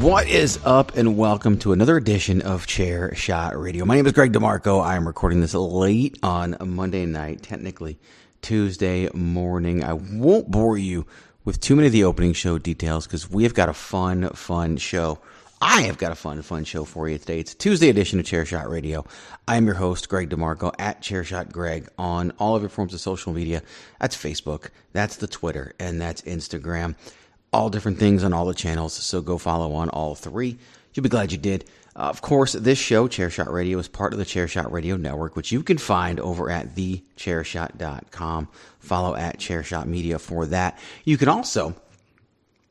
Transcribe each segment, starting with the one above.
What is up, and welcome to another edition of Chair Shot Radio. My name is Greg DeMarco. I am recording this late on Monday night, technically Tuesday morning. I won't bore you with too many of the opening show details because we have got a fun, fun show. I have got a fun, fun show for you today. It's Tuesday edition of Chair Shot Radio. I am your host, Greg DeMarco, at Chairshot Greg on all of your forms of social media. That's Facebook, that's the Twitter, and that's Instagram all different things on all the channels. So go follow on all three. You'll be glad you did. Uh, of course, this show, Chairshot Radio, is part of the Chairshot Radio Network, which you can find over at thechairshot.com. Follow at Chairshot Media for that. You can also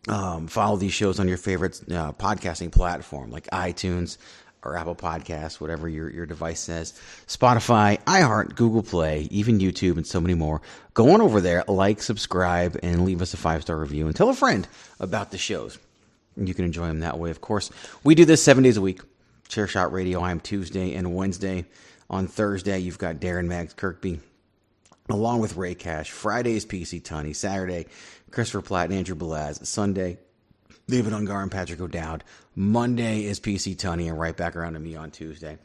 um, follow these shows on your favorite uh, podcasting platform like iTunes or Apple Podcasts, whatever your, your device says, Spotify, iHeart, Google Play, even YouTube, and so many more. Go on over there, like, subscribe, and leave us a five star review, and tell a friend about the shows. You can enjoy them that way, of course. We do this seven days a week. Chair Shot Radio. I'm Tuesday and Wednesday. On Thursday, you've got Darren Mags Kirkby along with Ray Cash. Friday is PC Tunney. Saturday, Christopher Platt and Andrew Belaz. Sunday, David Ungar and Patrick O'Dowd. Monday is PC Tunney, and right back around to me on Tuesday.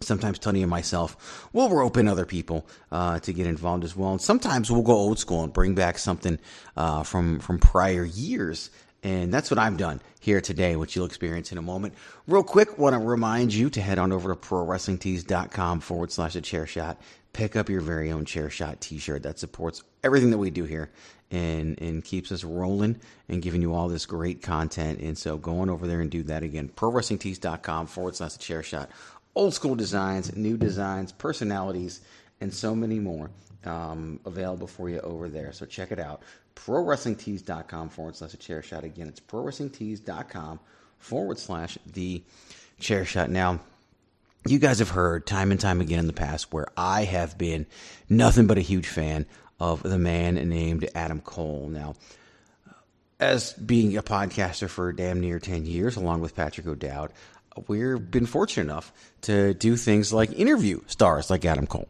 Sometimes Tunney and myself will rope in other people uh, to get involved as well, and sometimes we'll go old school and bring back something uh, from from prior years. And that's what I've done here today, which you'll experience in a moment. Real quick, want to remind you to head on over to prowrestlingtees.com forward slash a chair shot. Pick up your very own chair shot t shirt that supports everything that we do here and and keeps us rolling and giving you all this great content. And so go on over there and do that again. ProWrestlingTees.com forward slash chair shot. Old school designs, new designs, personalities, and so many more um, available for you over there. So check it out. ProWrestlingTees.com forward slash the chair shot. Again, it's ProWrestlingTees.com forward slash the chair shot. Now, you guys have heard time and time again in the past where I have been nothing but a huge fan of the man named Adam Cole. Now, as being a podcaster for damn near 10 years, along with Patrick O'Dowd, we've been fortunate enough to do things like interview stars like Adam Cole.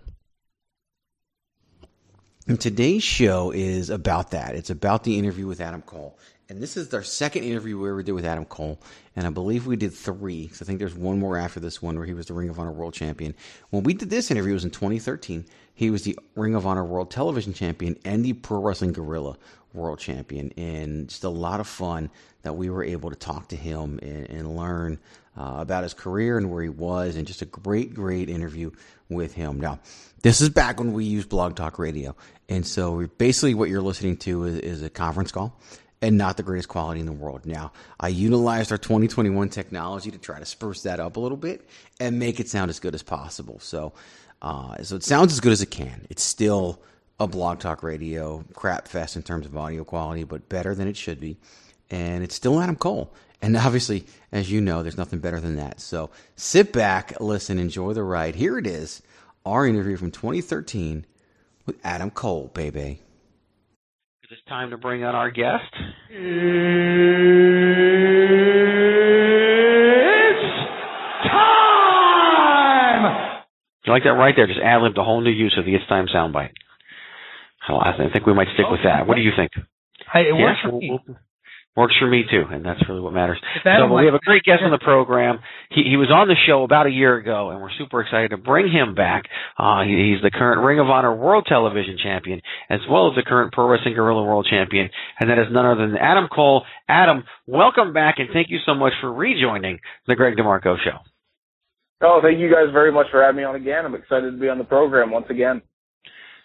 And today's show is about that. It's about the interview with Adam Cole. And this is our second interview we ever did with Adam Cole. And I believe we did three. So I think there's one more after this one where he was the Ring of Honor World Champion. When we did this interview, it was in 2013. He was the Ring of Honor World Television Champion and the Pro Wrestling Guerrilla World Champion. And just a lot of fun that we were able to talk to him and, and learn uh, about his career and where he was. And just a great, great interview with him. Now, this is back when we used Blog Talk Radio. And so basically what you're listening to is, is a conference call and not the greatest quality in the world. Now, I utilized our 2021 technology to try to spruce that up a little bit and make it sound as good as possible. So, uh, so it sounds as good as it can. It's still a blog talk radio crap fest in terms of audio quality, but better than it should be. And it's still Adam Cole. And obviously, as you know, there's nothing better than that. So sit back, listen, enjoy the ride. Here it is, our interview from 2013 with Adam Cole, baby. It's time to bring on our guest. It's time! You like that right there? Just ad libbed a whole new use of the It's Time soundbite. I think we might stick with that. What do you think? I, it works for me. We'll, Works for me too, and that's really what matters. So we have a great guest on the program. He, he was on the show about a year ago, and we're super excited to bring him back. Uh, he, he's the current Ring of Honor World Television Champion, as well as the current Pro Wrestling Guerrilla World Champion, and that is none other than Adam Cole. Adam, welcome back, and thank you so much for rejoining the Greg DeMarco Show. Oh, thank you guys very much for having me on again. I'm excited to be on the program once again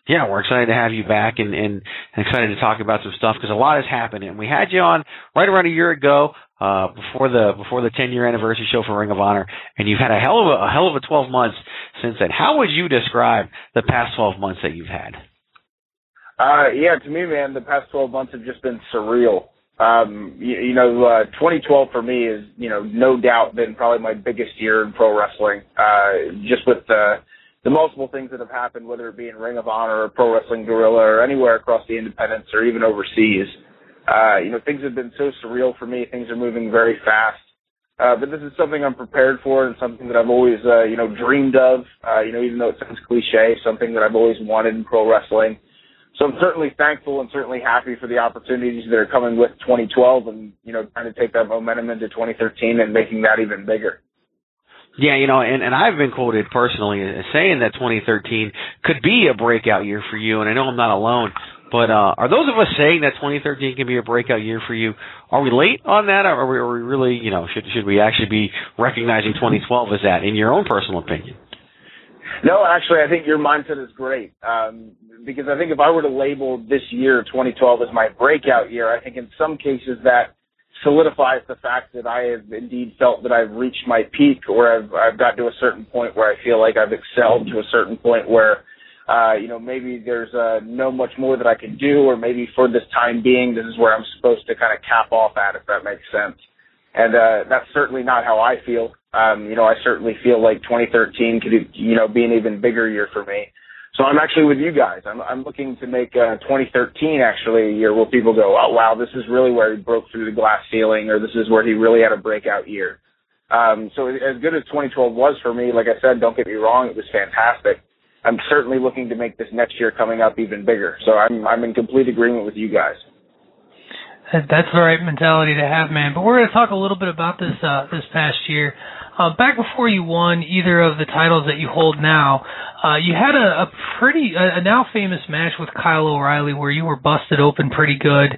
yeah, we're excited to have you back and, and excited to talk about some stuff because a lot has happened. And we had you on right around a year ago, uh, before the before the 10 year anniversary show for Ring of Honor, and you've had a hell of a, a hell of a 12 months since then. How would you describe the past 12 months that you've had? Uh, yeah, to me, man, the past 12 months have just been surreal. Um, you, you know, uh, 2012 for me is, you know, no doubt been probably my biggest year in pro wrestling. Uh, just with the the multiple things that have happened, whether it be in Ring of Honor or Pro Wrestling Guerrilla or anywhere across the independents or even overseas. Uh, you know, things have been so surreal for me. Things are moving very fast. Uh, but this is something I'm prepared for and something that I've always, uh, you know, dreamed of, uh, you know, even though it sounds cliche, something that I've always wanted in pro wrestling. So I'm certainly thankful and certainly happy for the opportunities that are coming with 2012 and, you know, trying to take that momentum into 2013 and making that even bigger. Yeah, you know, and, and I've been quoted personally as saying that 2013 could be a breakout year for you, and I know I'm not alone. But uh, are those of us saying that 2013 can be a breakout year for you? Are we late on that, or are we, are we really, you know, should should we actually be recognizing 2012 as that, in your own personal opinion? No, actually, I think your mindset is great. Um, because I think if I were to label this year, 2012, as my breakout year, I think in some cases that solidifies the fact that I have indeed felt that I've reached my peak or I've I've got to a certain point where I feel like I've excelled to a certain point where uh, you know, maybe there's uh, no much more that I can do, or maybe for this time being, this is where I'm supposed to kind of cap off at, if that makes sense. And uh, that's certainly not how I feel. Um, you know, I certainly feel like 2013 could, you know, be an even bigger year for me. So I'm actually with you guys. I'm, I'm looking to make uh, 2013 actually a year where people go, oh wow, this is really where he broke through the glass ceiling, or this is where he really had a breakout year. Um, so as good as 2012 was for me, like I said, don't get me wrong, it was fantastic. I'm certainly looking to make this next year coming up even bigger. So I'm I'm in complete agreement with you guys. That's the right mentality to have, man. But we're going to talk a little bit about this uh, this past year. Uh, back before you won either of the titles that you hold now, uh, you had a, a pretty, a, a now famous match with Kyle O'Reilly where you were busted open pretty good.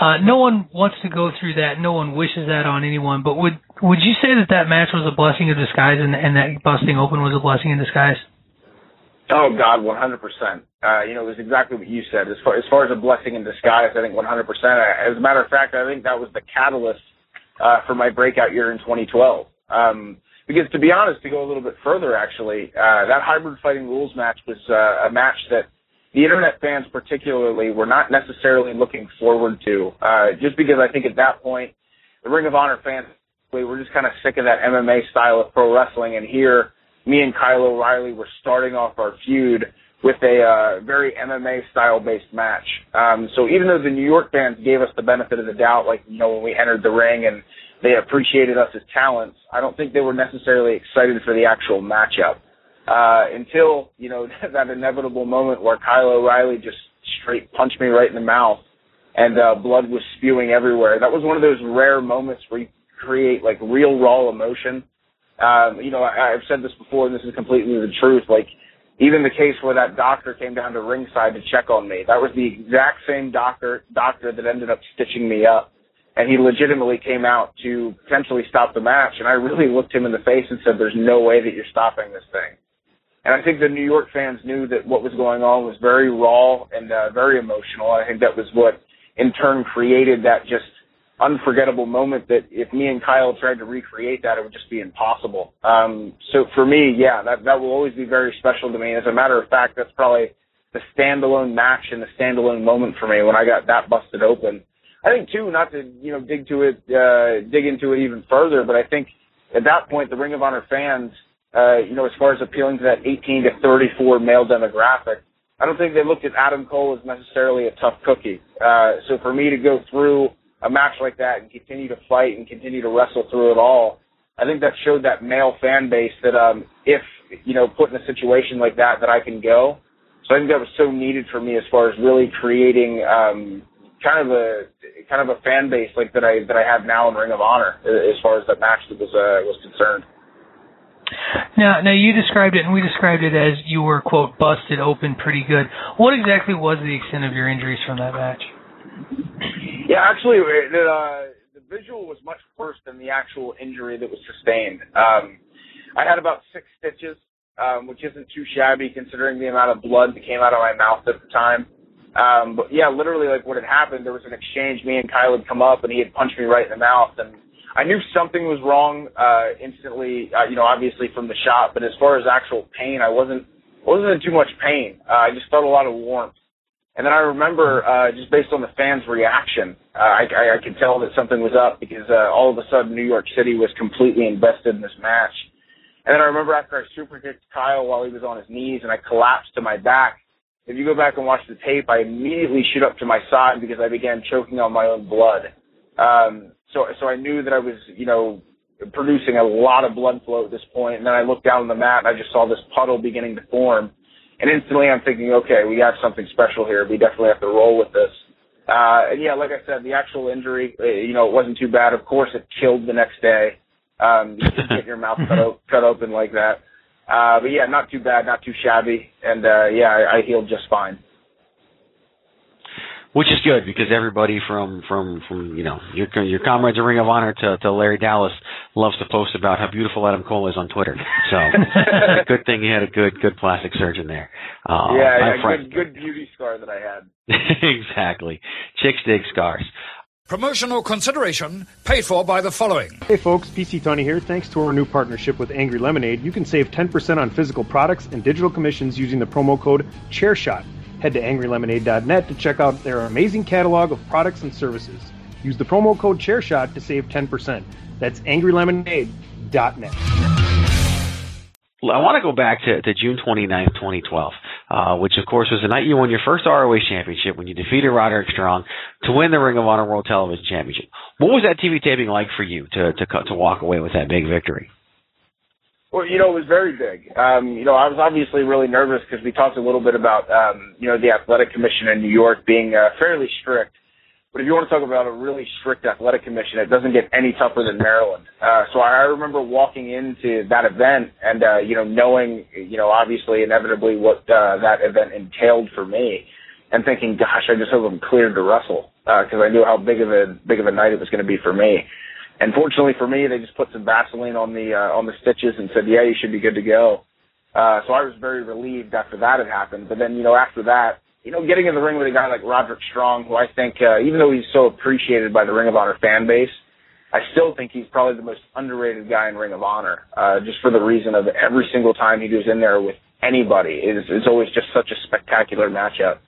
Uh, no one wants to go through that. No one wishes that on anyone. But would would you say that that match was a blessing in disguise, and, and that busting open was a blessing in disguise? Oh God, 100%. Uh, you know, it was exactly what you said. As far as far as a blessing in disguise, I think 100%. As a matter of fact, I think that was the catalyst uh, for my breakout year in 2012. Um, because to be honest, to go a little bit further, actually, uh, that hybrid fighting rules match was uh, a match that the internet fans particularly were not necessarily looking forward to. Uh, just because I think at that point, the Ring of Honor fans we were just kind of sick of that MMA style of pro wrestling, and here, me and Kyle O'Reilly were starting off our feud with a uh, very MMA style based match. Um, so even though the New York fans gave us the benefit of the doubt, like you know when we entered the ring and they appreciated us as talents. I don't think they were necessarily excited for the actual matchup uh, until you know that inevitable moment where Kyle O'Reilly just straight punched me right in the mouth, and uh, blood was spewing everywhere. That was one of those rare moments where you create like real raw emotion. Um, you know, I, I've said this before, and this is completely the truth. Like even the case where that doctor came down to ringside to check on me, that was the exact same doctor doctor that ended up stitching me up and he legitimately came out to potentially stop the match. And I really looked him in the face and said, "There's no way that you're stopping this thing." And I think the New York fans knew that what was going on was very raw and uh, very emotional. I think that was what in turn created that just unforgettable moment that if me and Kyle tried to recreate that, it would just be impossible. Um, so for me, yeah, that that will always be very special to me. As a matter of fact, that's probably the standalone match and the standalone moment for me when I got that busted open. I think too, not to you know dig to it, uh, dig into it even further, but I think at that point the Ring of Honor fans, uh, you know, as far as appealing to that 18 to 34 male demographic, I don't think they looked at Adam Cole as necessarily a tough cookie. Uh, so for me to go through a match like that and continue to fight and continue to wrestle through it all, I think that showed that male fan base that um, if you know put in a situation like that, that I can go. So I think that was so needed for me as far as really creating um, kind of a kind of a fan base like that I that I have now in Ring of Honor as far as that match that was uh, was concerned. Now, now you described it, and we described it as you were quote busted open pretty good. What exactly was the extent of your injuries from that match? Yeah, actually, the uh, the visual was much worse than the actual injury that was sustained. Um, I had about six stitches, um, which isn't too shabby considering the amount of blood that came out of my mouth at the time. Um, but yeah, literally, like what had happened, there was an exchange. Me and Kyle had come up, and he had punched me right in the mouth, and I knew something was wrong uh, instantly. Uh, you know, obviously from the shot, but as far as actual pain, I wasn't wasn't in too much pain. Uh, I just felt a lot of warmth. And then I remember, uh, just based on the fans' reaction, uh, I, I, I could tell that something was up because uh, all of a sudden New York City was completely invested in this match. And then I remember after I super kicked Kyle while he was on his knees and I collapsed to my back. If you go back and watch the tape, I immediately shoot up to my side because I began choking on my own blood. Um, so, so I knew that I was, you know, producing a lot of blood flow at this point. And then I looked down on the mat and I just saw this puddle beginning to form. And instantly I'm thinking, okay, we have something special here. We definitely have to roll with this. Uh, and yeah, like I said, the actual injury, uh, you know, it wasn't too bad. Of course, it killed the next day. Um, you get your mouth cut, o- cut open like that. Uh, but yeah, not too bad, not too shabby. And, uh, yeah, I, I healed just fine which is good because everybody from from from you know your your comrades of Ring of Honor to to Larry Dallas loves to post about how beautiful Adam Cole is on Twitter. So good thing you had a good good plastic surgeon there. Uh, yeah, yeah good good beauty scar that I had. exactly, chicks stick scars. Promotional consideration paid for by the following. Hey folks, PC Tunney here. Thanks to our new partnership with Angry Lemonade, you can save 10% on physical products and digital commissions using the promo code ChairShot. Head to angrylemonade.net to check out their amazing catalog of products and services. Use the promo code ChairShot to save 10%. That's angrylemonade.net. I want to go back to, to June 29th, 2012, uh, which of course was the night you won your first ROH championship when you defeated Roderick Strong to win the Ring of Honor World Television Championship. What was that TV taping like for you to, to, to walk away with that big victory? Well, you know, it was very big. Um, you know, I was obviously really nervous because we talked a little bit about, um, you know, the athletic commission in New York being uh, fairly strict. But if you want to talk about a really strict athletic commission, it doesn't get any tougher than Maryland. Uh, so I remember walking into that event and, uh, you know, knowing, you know, obviously inevitably what uh, that event entailed for me and thinking, gosh, I just hope I'm cleared to wrestle because uh, I knew how big of a big of a night it was going to be for me. And fortunately for me, they just put some Vaseline on the uh, on the stitches and said, "Yeah, you should be good to go." Uh, so I was very relieved after that had happened. But then, you know, after that, you know, getting in the ring with a guy like Roderick Strong, who I think, uh, even though he's so appreciated by the Ring of Honor fan base, I still think he's probably the most underrated guy in Ring of Honor, uh, just for the reason of every single time he goes in there with anybody, it's, it's always just such a spectacular matchup.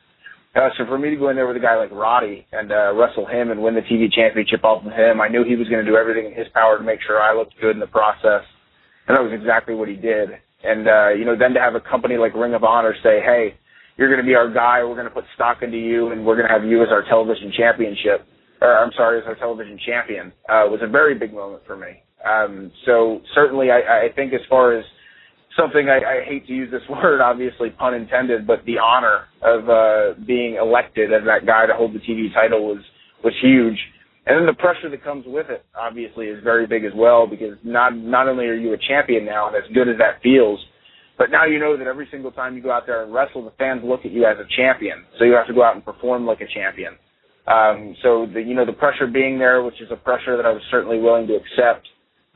Uh, so for me to go in there with a guy like Roddy and uh, wrestle him and win the TV championship off of him, I knew he was going to do everything in his power to make sure I looked good in the process, and that was exactly what he did. And uh, you know, then to have a company like Ring of Honor say, "Hey, you're going to be our guy. We're going to put stock into you, and we're going to have you as our television championship, or I'm sorry, as our television champion," uh, was a very big moment for me. Um, so certainly, I, I think as far as something I, I hate to use this word, obviously pun intended, but the honor of uh, being elected as that guy to hold the TV title was was huge. And then the pressure that comes with it, obviously, is very big as well because not not only are you a champion now, and as good as that feels, but now you know that every single time you go out there and wrestle, the fans look at you as a champion. So you have to go out and perform like a champion. Um, so the you know the pressure being there, which is a pressure that I was certainly willing to accept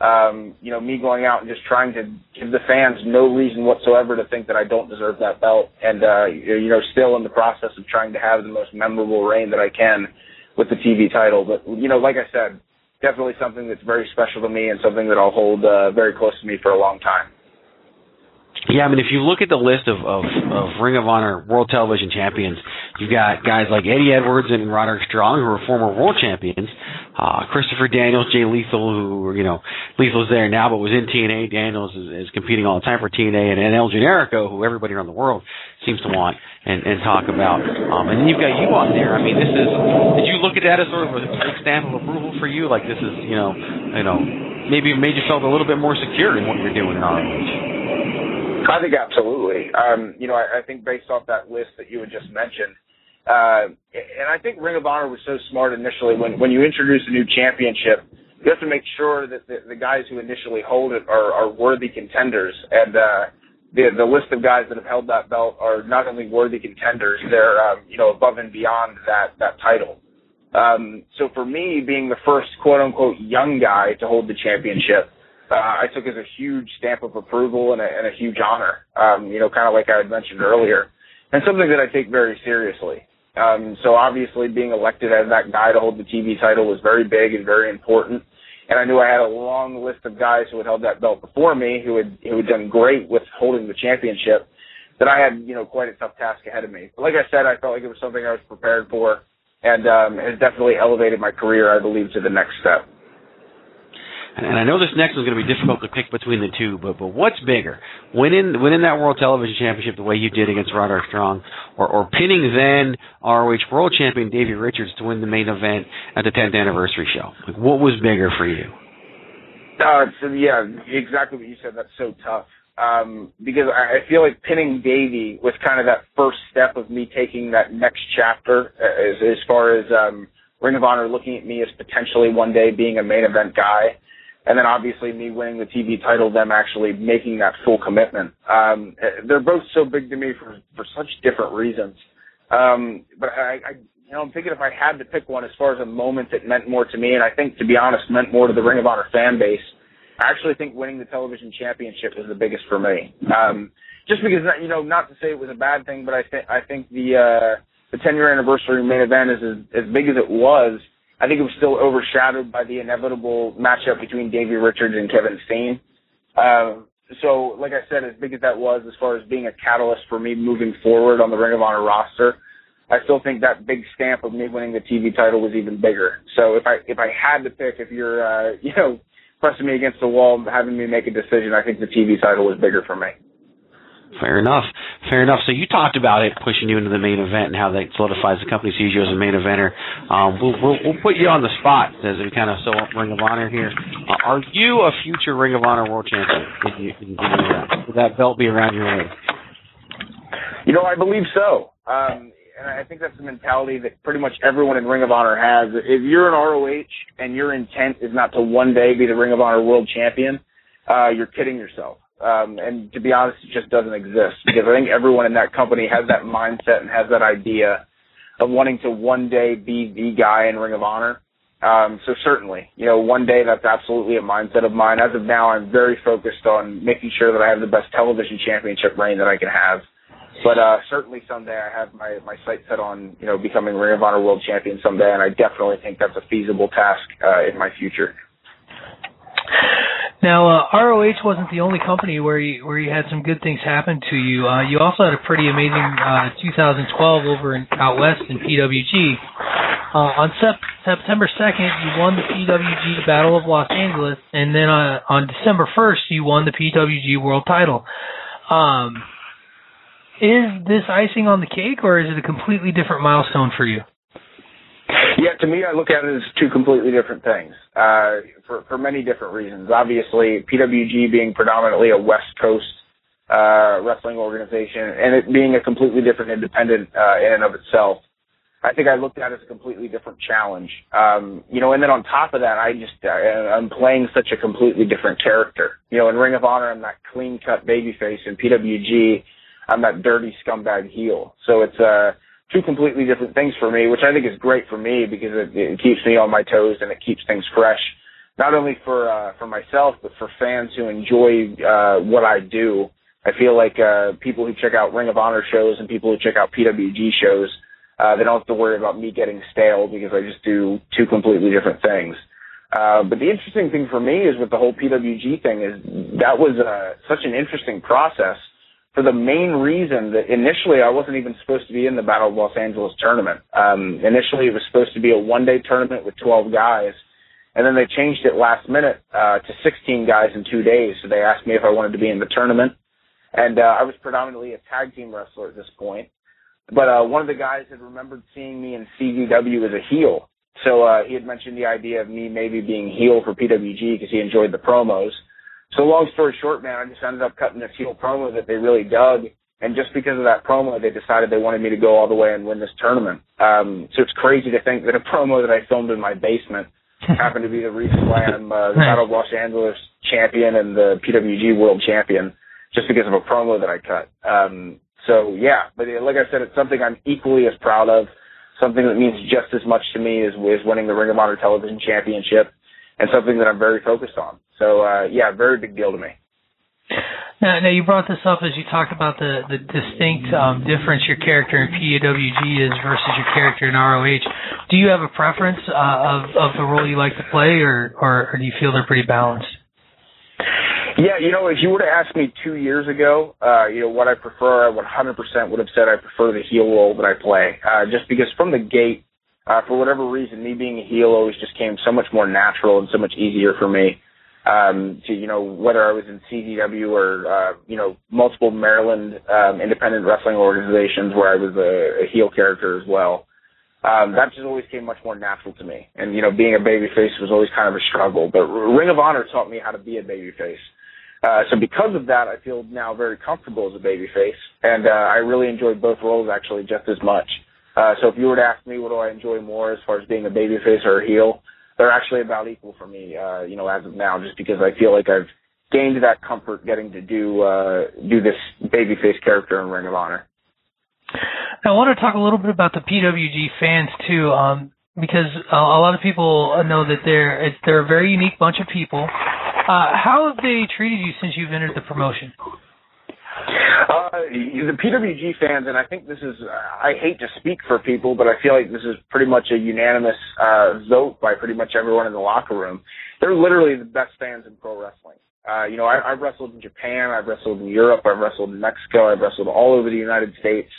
um, you know, me going out and just trying to give the fans no reason whatsoever to think that I don't deserve that belt, and uh, you know, still in the process of trying to have the most memorable reign that I can with the TV title. But you know, like I said, definitely something that's very special to me and something that I'll hold uh, very close to me for a long time. Yeah, I mean, if you look at the list of, of, of Ring of Honor World Television Champions, you've got guys like Eddie Edwards and Roderick Strong, who are former World Champions. Uh, Christopher Daniels, Jay Lethal, who, you know, Lethal's there now, but was in TNA. Daniels is, is competing all the time for TNA, and, and El Generico, who everybody around the world seems to want and, and talk about. Um, and then you've got you on there. I mean, this is, did you look at that as sort of a big stamp of approval for you? Like, this is, you know, you know, maybe made you feel a little bit more secure in what you're doing in ROH. I think absolutely. Um, you know, I, I think based off that list that you had just mentioned, uh, and I think Ring of Honor was so smart initially when when you introduce a new championship, you have to make sure that the, the guys who initially hold it are, are worthy contenders, and uh, the the list of guys that have held that belt are not only worthy contenders, they're um, you know above and beyond that that title. Um, so for me, being the first quote unquote young guy to hold the championship, uh, I took as a huge stamp of approval and a, and a huge honor. Um, you know, kind of like I had mentioned earlier, and something that I take very seriously. Um, so obviously, being elected as that guy to hold the TV title was very big and very important. And I knew I had a long list of guys who had held that belt before me, who had who had done great with holding the championship. That I had, you know, quite a tough task ahead of me. But like I said, I felt like it was something I was prepared for, and um, has definitely elevated my career, I believe, to the next step and I know this next one's going to be difficult to pick between the two, but but what's bigger, winning winning that World Television Championship the way you did against Roderick Strong, or or pinning then ROH World Champion Davey Richards to win the main event at the 10th anniversary show? Like, what was bigger for you? Uh, so yeah, exactly what you said. That's so tough. Um, because I feel like pinning Davey was kind of that first step of me taking that next chapter as, as far as um, Ring of Honor looking at me as potentially one day being a main event guy and then obviously me winning the TV title, them actually making that full commitment. Um, they're both so big to me for for such different reasons. Um, but I, I, you know, I'm thinking if I had to pick one as far as a moment that meant more to me, and I think to be honest meant more to the Ring of Honor fan base. I actually think winning the television championship was the biggest for me. Um, just because you know, not to say it was a bad thing, but I think I think the uh, the 10 year anniversary main event is as, as big as it was I think it was still overshadowed by the inevitable matchup between Davey Richards and Kevin Steen. Um, so, like I said, as big as that was, as far as being a catalyst for me moving forward on the Ring of Honor roster, I still think that big stamp of me winning the TV title was even bigger. So, if I if I had to pick, if you're uh, you know pressing me against the wall, having me make a decision, I think the TV title was bigger for me. Fair enough. Fair enough. So you talked about it pushing you into the main event and how that solidifies the company sees you as a main eventer. Um, we'll, we'll, we'll put you on the spot as we kind of up Ring of Honor here. Uh, are you a future Ring of Honor World Champion? Can you, can you that? Would that belt be around your waist? You know, I believe so. Um, and I think that's the mentality that pretty much everyone in Ring of Honor has. If you're an ROH and your intent is not to one day be the Ring of Honor World Champion, uh, you're kidding yourself. Um, and to be honest, it just doesn't exist because I think everyone in that company has that mindset and has that idea of wanting to one day be the guy in Ring of Honor. Um, so certainly, you know, one day that's absolutely a mindset of mine. As of now, I'm very focused on making sure that I have the best television championship reign that I can have. But uh, certainly someday I have my my sight set on you know becoming Ring of Honor World Champion someday, and I definitely think that's a feasible task uh, in my future. Now, uh, ROH wasn't the only company where you where you had some good things happen to you. Uh, you also had a pretty amazing uh, 2012 over in out west in PWG. Uh, on sep- September 2nd, you won the PWG Battle of Los Angeles, and then uh, on December 1st, you won the PWG World Title. Um, is this icing on the cake, or is it a completely different milestone for you? Yeah, to me, I look at it as two completely different things uh, for for many different reasons. Obviously, PWG being predominantly a West Coast uh, wrestling organization, and it being a completely different independent uh, in and of itself. I think I looked at it as a completely different challenge. Um, you know, and then on top of that, I just uh, I'm playing such a completely different character. You know, in Ring of Honor, I'm that clean cut babyface. In PWG, I'm that dirty scumbag heel. So it's uh two completely different things for me, which I think is great for me because it, it keeps me on my toes and it keeps things fresh, not only for uh, for myself but for fans who enjoy uh, what I do. I feel like uh, people who check out Ring of Honor shows and people who check out PWG shows Uh, they don't have to worry about me getting stale because I just do two completely different things. Uh, but the interesting thing for me is with the whole PWG thing is that was uh, such an interesting process for the main reason that initially I wasn't even supposed to be in the Battle of Los Angeles tournament. Um, initially it was supposed to be a one day tournament with 12 guys. And then they changed it last minute uh, to 16 guys in two days. So they asked me if I wanted to be in the tournament. And uh, I was predominantly a tag team wrestler at this point. But uh, one of the guys had remembered seeing me in CZW as a heel. So uh, he had mentioned the idea of me maybe being heel for PWG because he enjoyed the promos. So long story short, man, I just ended up cutting this heel promo that they really dug. And just because of that promo, they decided they wanted me to go all the way and win this tournament. Um, so it's crazy to think that a promo that I filmed in my basement happened to be the reason why I'm uh, the Battle of Los Angeles champion and the PWG world champion just because of a promo that I cut. Um, so yeah, but like I said, it's something I'm equally as proud of something that means just as much to me as, as winning the Ring of Honor Television Championship, and something that I'm very focused on. So uh, yeah, very big deal to me. Now, now you brought this up as you talked about the the distinct um, difference your character in PWG is versus your character in ROH. Do you have a preference uh, of of the role you like to play, or, or or do you feel they're pretty balanced? Yeah, you know, if you were to ask me two years ago, uh, you know, what I prefer, I 100% would have said I prefer the heel role that I play. Uh, just because from the gate, uh, for whatever reason, me being a heel always just came so much more natural and so much easier for me. Um, to, you know, whether I was in CZW or, uh, you know, multiple Maryland, um, independent wrestling organizations where I was a, a heel character as well. Um, that just always came much more natural to me. And, you know, being a babyface was always kind of a struggle, but Ring of Honor taught me how to be a babyface. Uh, so because of that, I feel now very comfortable as a babyface, and uh, I really enjoy both roles actually just as much. Uh, so if you were to ask me what do I enjoy more as far as being a babyface or a heel, they're actually about equal for me, uh, you know, as of now, just because I feel like I've gained that comfort getting to do uh, do this babyface character in Ring of Honor. I want to talk a little bit about the PWG fans too, um, because a, a lot of people know that they're they're a very unique bunch of people. Uh, how have they treated you since you've entered the promotion? Uh, the PWG fans, and I think this is, I hate to speak for people, but I feel like this is pretty much a unanimous uh, vote by pretty much everyone in the locker room. They're literally the best fans in pro wrestling. Uh, you know, I, I've wrestled in Japan, I've wrestled in Europe, I've wrestled in Mexico, I've wrestled all over the United States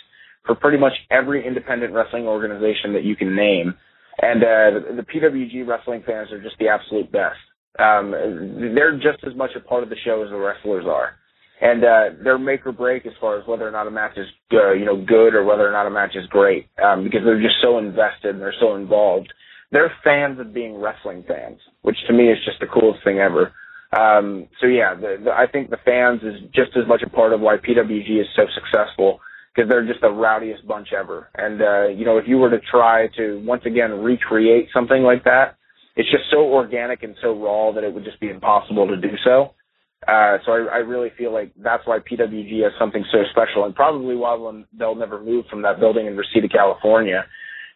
for pretty much every independent wrestling organization that you can name. And uh, the, the PWG wrestling fans are just the absolute best. Um, they're just as much a part of the show as the wrestlers are, and uh, they're make or break as far as whether or not a match is uh, you know good or whether or not a match is great um, because they're just so invested and they're so involved. They're fans of being wrestling fans, which to me is just the coolest thing ever. Um, so yeah, the, the, I think the fans is just as much a part of why PWG is so successful because they're just the rowdiest bunch ever. And uh, you know, if you were to try to once again recreate something like that it's just so organic and so raw that it would just be impossible to do so. Uh, so I, I really feel like that's why PWG has something so special, and probably why they'll never move from that building in Reseda, California,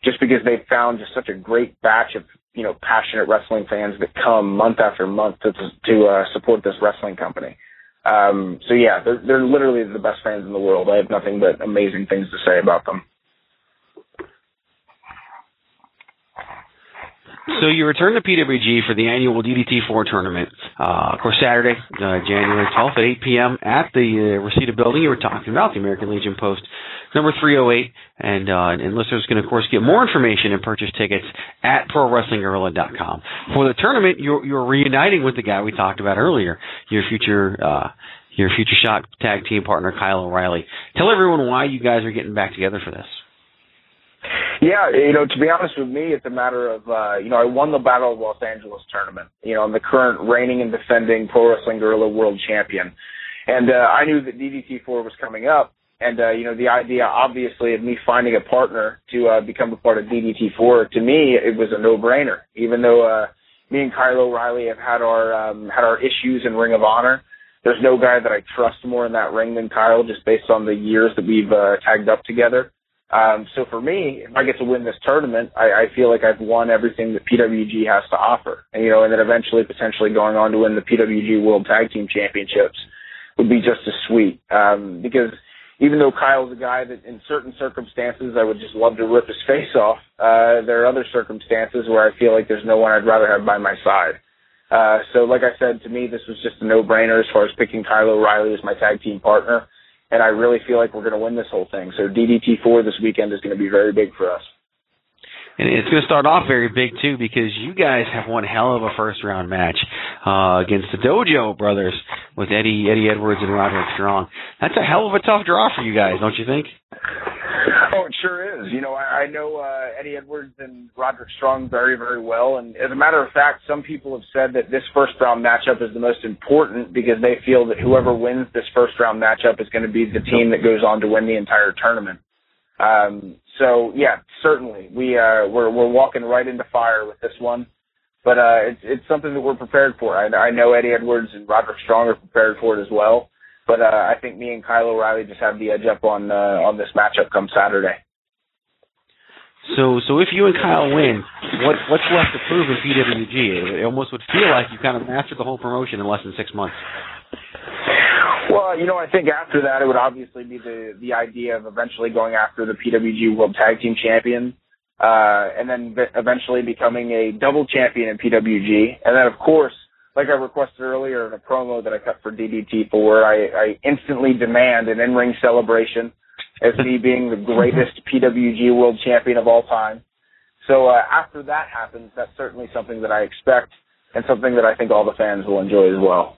just because they've found just such a great batch of you know passionate wrestling fans that come month after month to to uh, support this wrestling company. Um, so yeah, they're they're literally the best fans in the world. I have nothing but amazing things to say about them. So you return to PWG for the annual DDT4 tournament. Uh, of course, Saturday, uh, January 12th at 8 p.m. at the uh, Reseda building you were talking about, the American Legion Post, number 308. And, uh, and listeners can, of course, get more information and purchase tickets at ProWrestlingGuerrilla.com. For the tournament, you're, you're reuniting with the guy we talked about earlier, your future, uh, your Future Shock tag team partner, Kyle O'Reilly. Tell everyone why you guys are getting back together for this. Yeah, you know, to be honest with me, it's a matter of, uh, you know, I won the Battle of Los Angeles tournament. You know, I'm the current reigning and defending Pro Wrestling Guerrilla World Champion. And, uh, I knew that DDT4 was coming up. And, uh, you know, the idea, obviously, of me finding a partner to, uh, become a part of DDT4, to me, it was a no-brainer. Even though, uh, me and Kyle O'Reilly have had our, um, had our issues in Ring of Honor, there's no guy that I trust more in that ring than Kyle, just based on the years that we've, uh, tagged up together. Um, so for me, if I get to win this tournament, I, I feel like I've won everything that PWG has to offer. And, you know, and then eventually potentially going on to win the PWG World Tag Team Championships would be just as sweet. Um, because, even though Kyle's a guy that in certain circumstances I would just love to rip his face off, uh, there are other circumstances where I feel like there's no one I'd rather have by my side. Uh, so like I said, to me, this was just a no-brainer as far as picking Kyle O'Reilly as my tag team partner. And I really feel like we're going to win this whole thing. So DDT4 this weekend is going to be very big for us. And it's going to start off very big too because you guys have one hell of a first round match uh, against the Dojo brothers with Eddie Eddie Edwards and Roderick Strong. That's a hell of a tough draw for you guys, don't you think? It sure is. You know, I, I know uh, Eddie Edwards and Roderick Strong very, very well. And as a matter of fact, some people have said that this first round matchup is the most important because they feel that whoever wins this first round matchup is going to be the team that goes on to win the entire tournament. Um, so yeah, certainly we uh, we're we're walking right into fire with this one, but uh, it's it's something that we're prepared for. I, I know Eddie Edwards and Roderick Strong are prepared for it as well, but uh, I think me and Kyle O'Reilly just have the edge up on uh, on this matchup come Saturday. So, so if you and Kyle win, what what's left to prove in PWG? It almost would feel like you kind of mastered the whole promotion in less than six months. Well, you know, I think after that, it would obviously be the the idea of eventually going after the PWG World Tag Team Champion, uh, and then eventually becoming a double champion in PWG, and then of course, like I requested earlier in a promo that I cut for DDT4, I, I instantly demand an in-ring celebration as me being the greatest PWG World Champion of all time. So uh, after that happens, that's certainly something that I expect and something that I think all the fans will enjoy as well.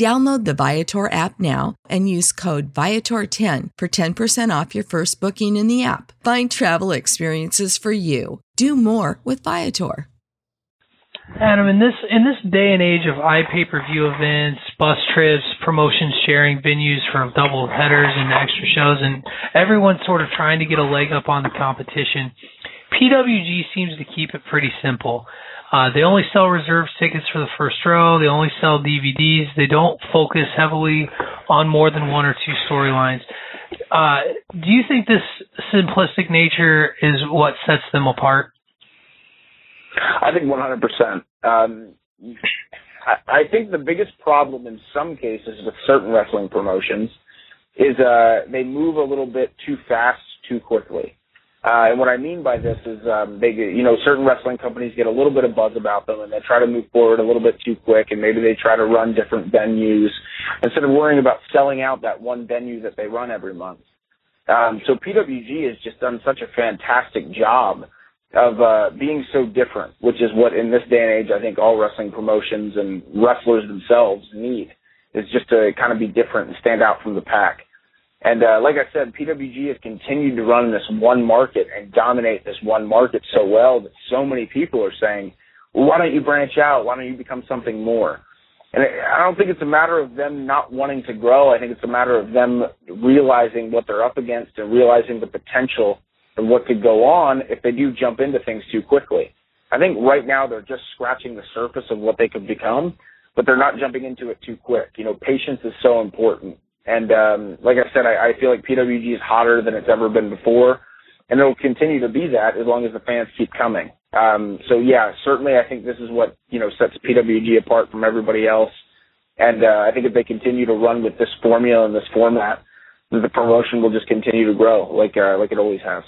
Download the Viator app now and use code Viator10 for 10% off your first booking in the app. Find travel experiences for you. Do more with Viator. Adam, in this in this day and age of eye pay per view events, bus trips, promotions sharing venues for double headers and extra shows, and everyone's sort of trying to get a leg up on the competition, PWG seems to keep it pretty simple. Uh, they only sell reserved tickets for the first row. They only sell DVDs. They don't focus heavily on more than one or two storylines. Uh, do you think this simplistic nature is what sets them apart? I think 100%. Um, I, I think the biggest problem in some cases with certain wrestling promotions is uh, they move a little bit too fast, too quickly. Uh, and what I mean by this is, um, they, you know, certain wrestling companies get a little bit of buzz about them, and they try to move forward a little bit too quick, and maybe they try to run different venues instead of worrying about selling out that one venue that they run every month. Um, so PWG has just done such a fantastic job of uh, being so different, which is what in this day and age I think all wrestling promotions and wrestlers themselves need is just to kind of be different and stand out from the pack. And uh, like I said, PWG has continued to run this one market and dominate this one market so well that so many people are saying, well, why don't you branch out? Why don't you become something more? And I don't think it's a matter of them not wanting to grow. I think it's a matter of them realizing what they're up against and realizing the potential and what could go on if they do jump into things too quickly. I think right now they're just scratching the surface of what they could become, but they're not jumping into it too quick. You know, patience is so important. And um, like I said, I, I feel like PWG is hotter than it's ever been before, and it'll continue to be that as long as the fans keep coming. Um, so yeah, certainly I think this is what you know sets PWG apart from everybody else. And uh, I think if they continue to run with this formula and this format, the promotion will just continue to grow like uh, like it always has.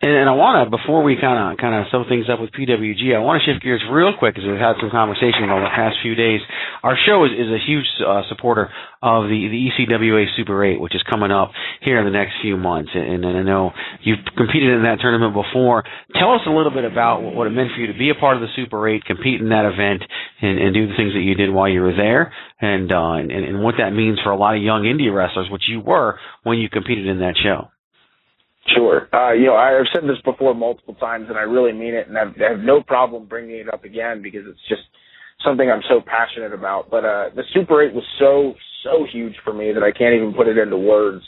And, and I want to, before we kind of kind of sew things up with PWG, I want to shift gears real quick because we've had some conversation over the past few days. Our show is, is a huge uh, supporter of the the ECWA Super 8, which is coming up here in the next few months. And, and I know you've competed in that tournament before. Tell us a little bit about what it meant for you to be a part of the Super 8, compete in that event, and, and do the things that you did while you were there, and, uh, and and what that means for a lot of young indie wrestlers, which you were when you competed in that show. Sure. Uh, you know, I've said this before multiple times, and I really mean it, and I've, I have no problem bringing it up again because it's just something I'm so passionate about. But uh, the Super 8 was so, so huge for me that I can't even put it into words.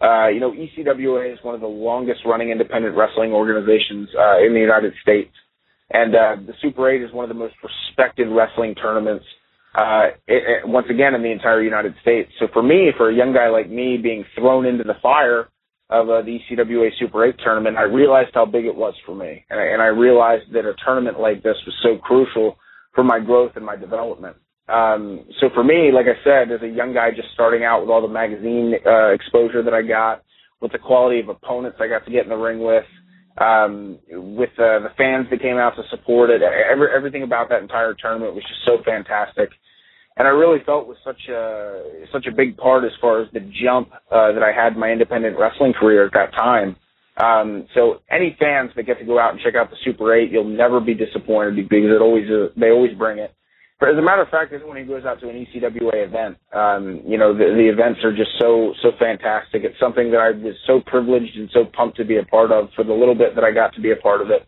Uh, you know, ECWA is one of the longest running independent wrestling organizations uh, in the United States. And uh, the Super 8 is one of the most respected wrestling tournaments, uh, it, it, once again, in the entire United States. So for me, for a young guy like me being thrown into the fire, of uh, the ECWA Super 8 tournament, I realized how big it was for me. And I, and I realized that a tournament like this was so crucial for my growth and my development. Um, so for me, like I said, as a young guy just starting out with all the magazine uh, exposure that I got, with the quality of opponents I got to get in the ring with, um, with uh, the fans that came out to support it, every, everything about that entire tournament was just so fantastic and I really felt was such a such a big part as far as the jump uh, that I had in my independent wrestling career at that time. Um, so any fans that get to go out and check out the Super 8, you'll never be disappointed because it always uh, they always bring it. But as a matter of fact, everyone who goes out to an ECWA event, um, you know, the, the events are just so so fantastic. It's something that I was so privileged and so pumped to be a part of for the little bit that I got to be a part of it.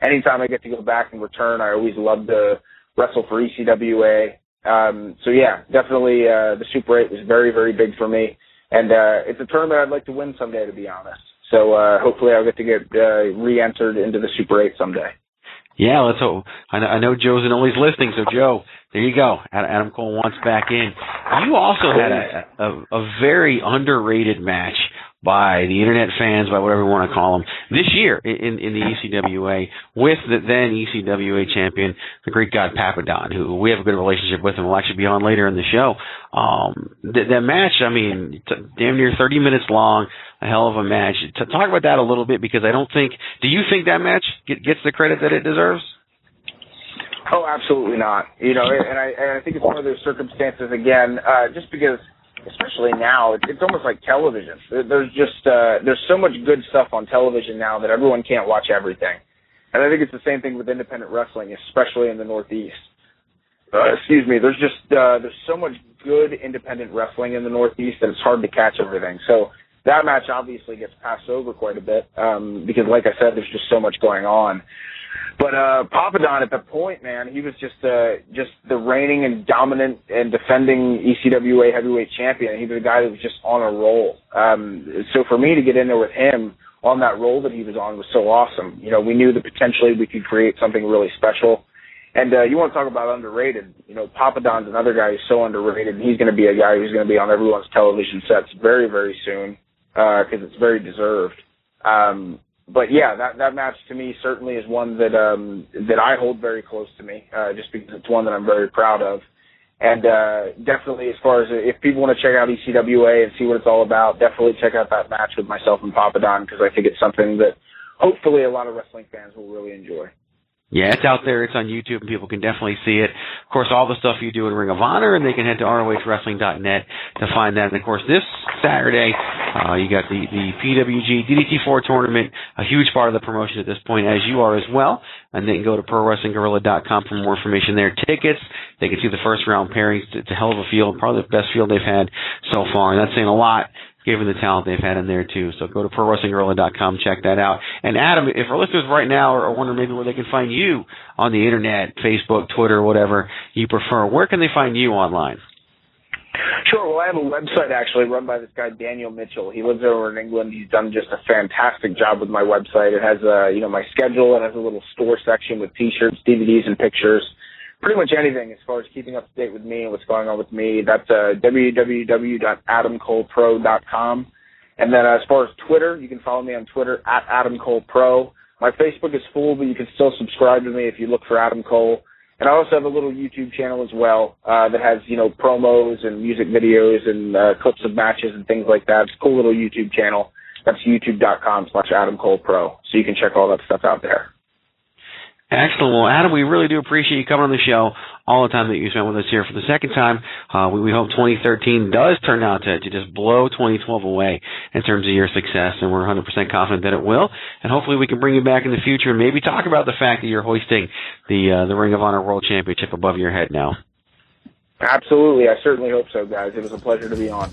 Anytime I get to go back and return, I always love to wrestle for ECWA. Um, so yeah, definitely uh, the Super 8 was very, very big for me, and uh, it's a tournament I'd like to win someday, to be honest. So uh, hopefully I'll get to get uh, re-entered into the Super 8 someday. Yeah, let's hope. I know, I know Joe's and always listening, so Joe, there you go. Adam Cole wants back in. You also had a, a, a very underrated match by the internet fans, by whatever you want to call them, this year in, in the ECWA with the then ECWA champion, the Greek god Papadon, who we have a good relationship with and will actually be on later in the show. Um, that, that match, I mean, t- damn near 30 minutes long, a hell of a match. To talk about that a little bit because I don't think, do you think that match get, gets the credit that it deserves? Oh, absolutely not. You know, and I, and I think it's one of those circumstances again, uh, just because – especially now, it's almost like television. There's just uh, there's so much good stuff on television now that everyone can't watch everything. And I think it's the same thing with independent wrestling, especially in the Northeast. Uh, excuse me. There's just uh, there's so much good independent wrestling in the Northeast that it's hard to catch everything. So that match obviously gets passed over quite a bit um, because, like I said, there's just so much going on. But uh Papadon at the point, man, he was just uh just the reigning and dominant and defending ECWA heavyweight champion. He was a guy that was just on a roll. Um so for me to get in there with him on that role that he was on was so awesome. You know, we knew that potentially we could create something really special. And uh, you want to talk about underrated? You know, Papadon's another guy who's so underrated. And he's going to be a guy who's going to be on everyone's television sets very, very soon because uh, it's very deserved. Um, but yeah, that that match to me certainly is one that um that I hold very close to me, uh, just because it's one that I'm very proud of. And uh, definitely, as far as if people want to check out ECWA and see what it's all about, definitely check out that match with myself and Papadon because I think it's something that hopefully a lot of wrestling fans will really enjoy. Yeah, it's out there. It's on YouTube, and people can definitely see it. Of course, all the stuff you do in Ring of Honor, and they can head to ROHWrestling.net to find that. And of course, this Saturday, uh, you got the the PWG DDT4 tournament, a huge part of the promotion at this point, as you are as well. And they can go to ProWrestlingGuerrilla.com for more information there. Tickets, they can see the first round pairings. It's a hell of a field, probably the best field they've had so far, and that's saying a lot given the talent they've had in there too. So go to ProWrestlingGuerrilla.com, check that out. And Adam, if our listeners right now are wondering maybe where they can find you on the internet, Facebook, Twitter, whatever you prefer, where can they find you online? Sure. Well, I have a website actually run by this guy Daniel Mitchell. He lives over in England. He's done just a fantastic job with my website. It has a you know my schedule. It has a little store section with T-shirts, DVDs, and pictures pretty much anything as far as keeping up to date with me and what's going on with me. That's uh, www.adamcolepro.com. And then as far as Twitter, you can follow me on Twitter at Adam Cole Pro. My Facebook is full, but you can still subscribe to me if you look for Adam Cole. And I also have a little YouTube channel as well uh, that has you know promos and music videos and uh, clips of matches and things like that. It's a cool little YouTube channel. That's youtube.com slash Adam Cole Pro. So you can check all that stuff out there. Excellent. Well, Adam, we really do appreciate you coming on the show, all the time that you spent with us here for the second time. Uh, we, we hope 2013 does turn out to, to just blow 2012 away in terms of your success, and we're 100% confident that it will. And hopefully we can bring you back in the future and maybe talk about the fact that you're hoisting the, uh, the Ring of Honor World Championship above your head now. Absolutely. I certainly hope so, guys. It was a pleasure to be on.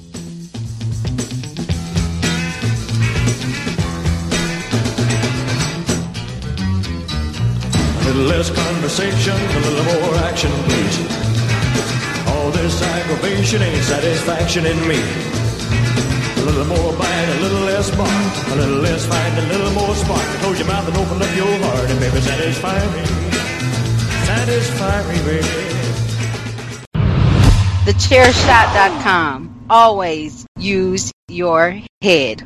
Little less conversation, a little more action, please. All this aggravation ain't satisfaction in me. A little more bite, a little less bark, a little less fight, a little more spark. Close your mouth and open up your heart, and baby, satisfy me. Satisfy me, baby. TheChairShot.com. Always use your head.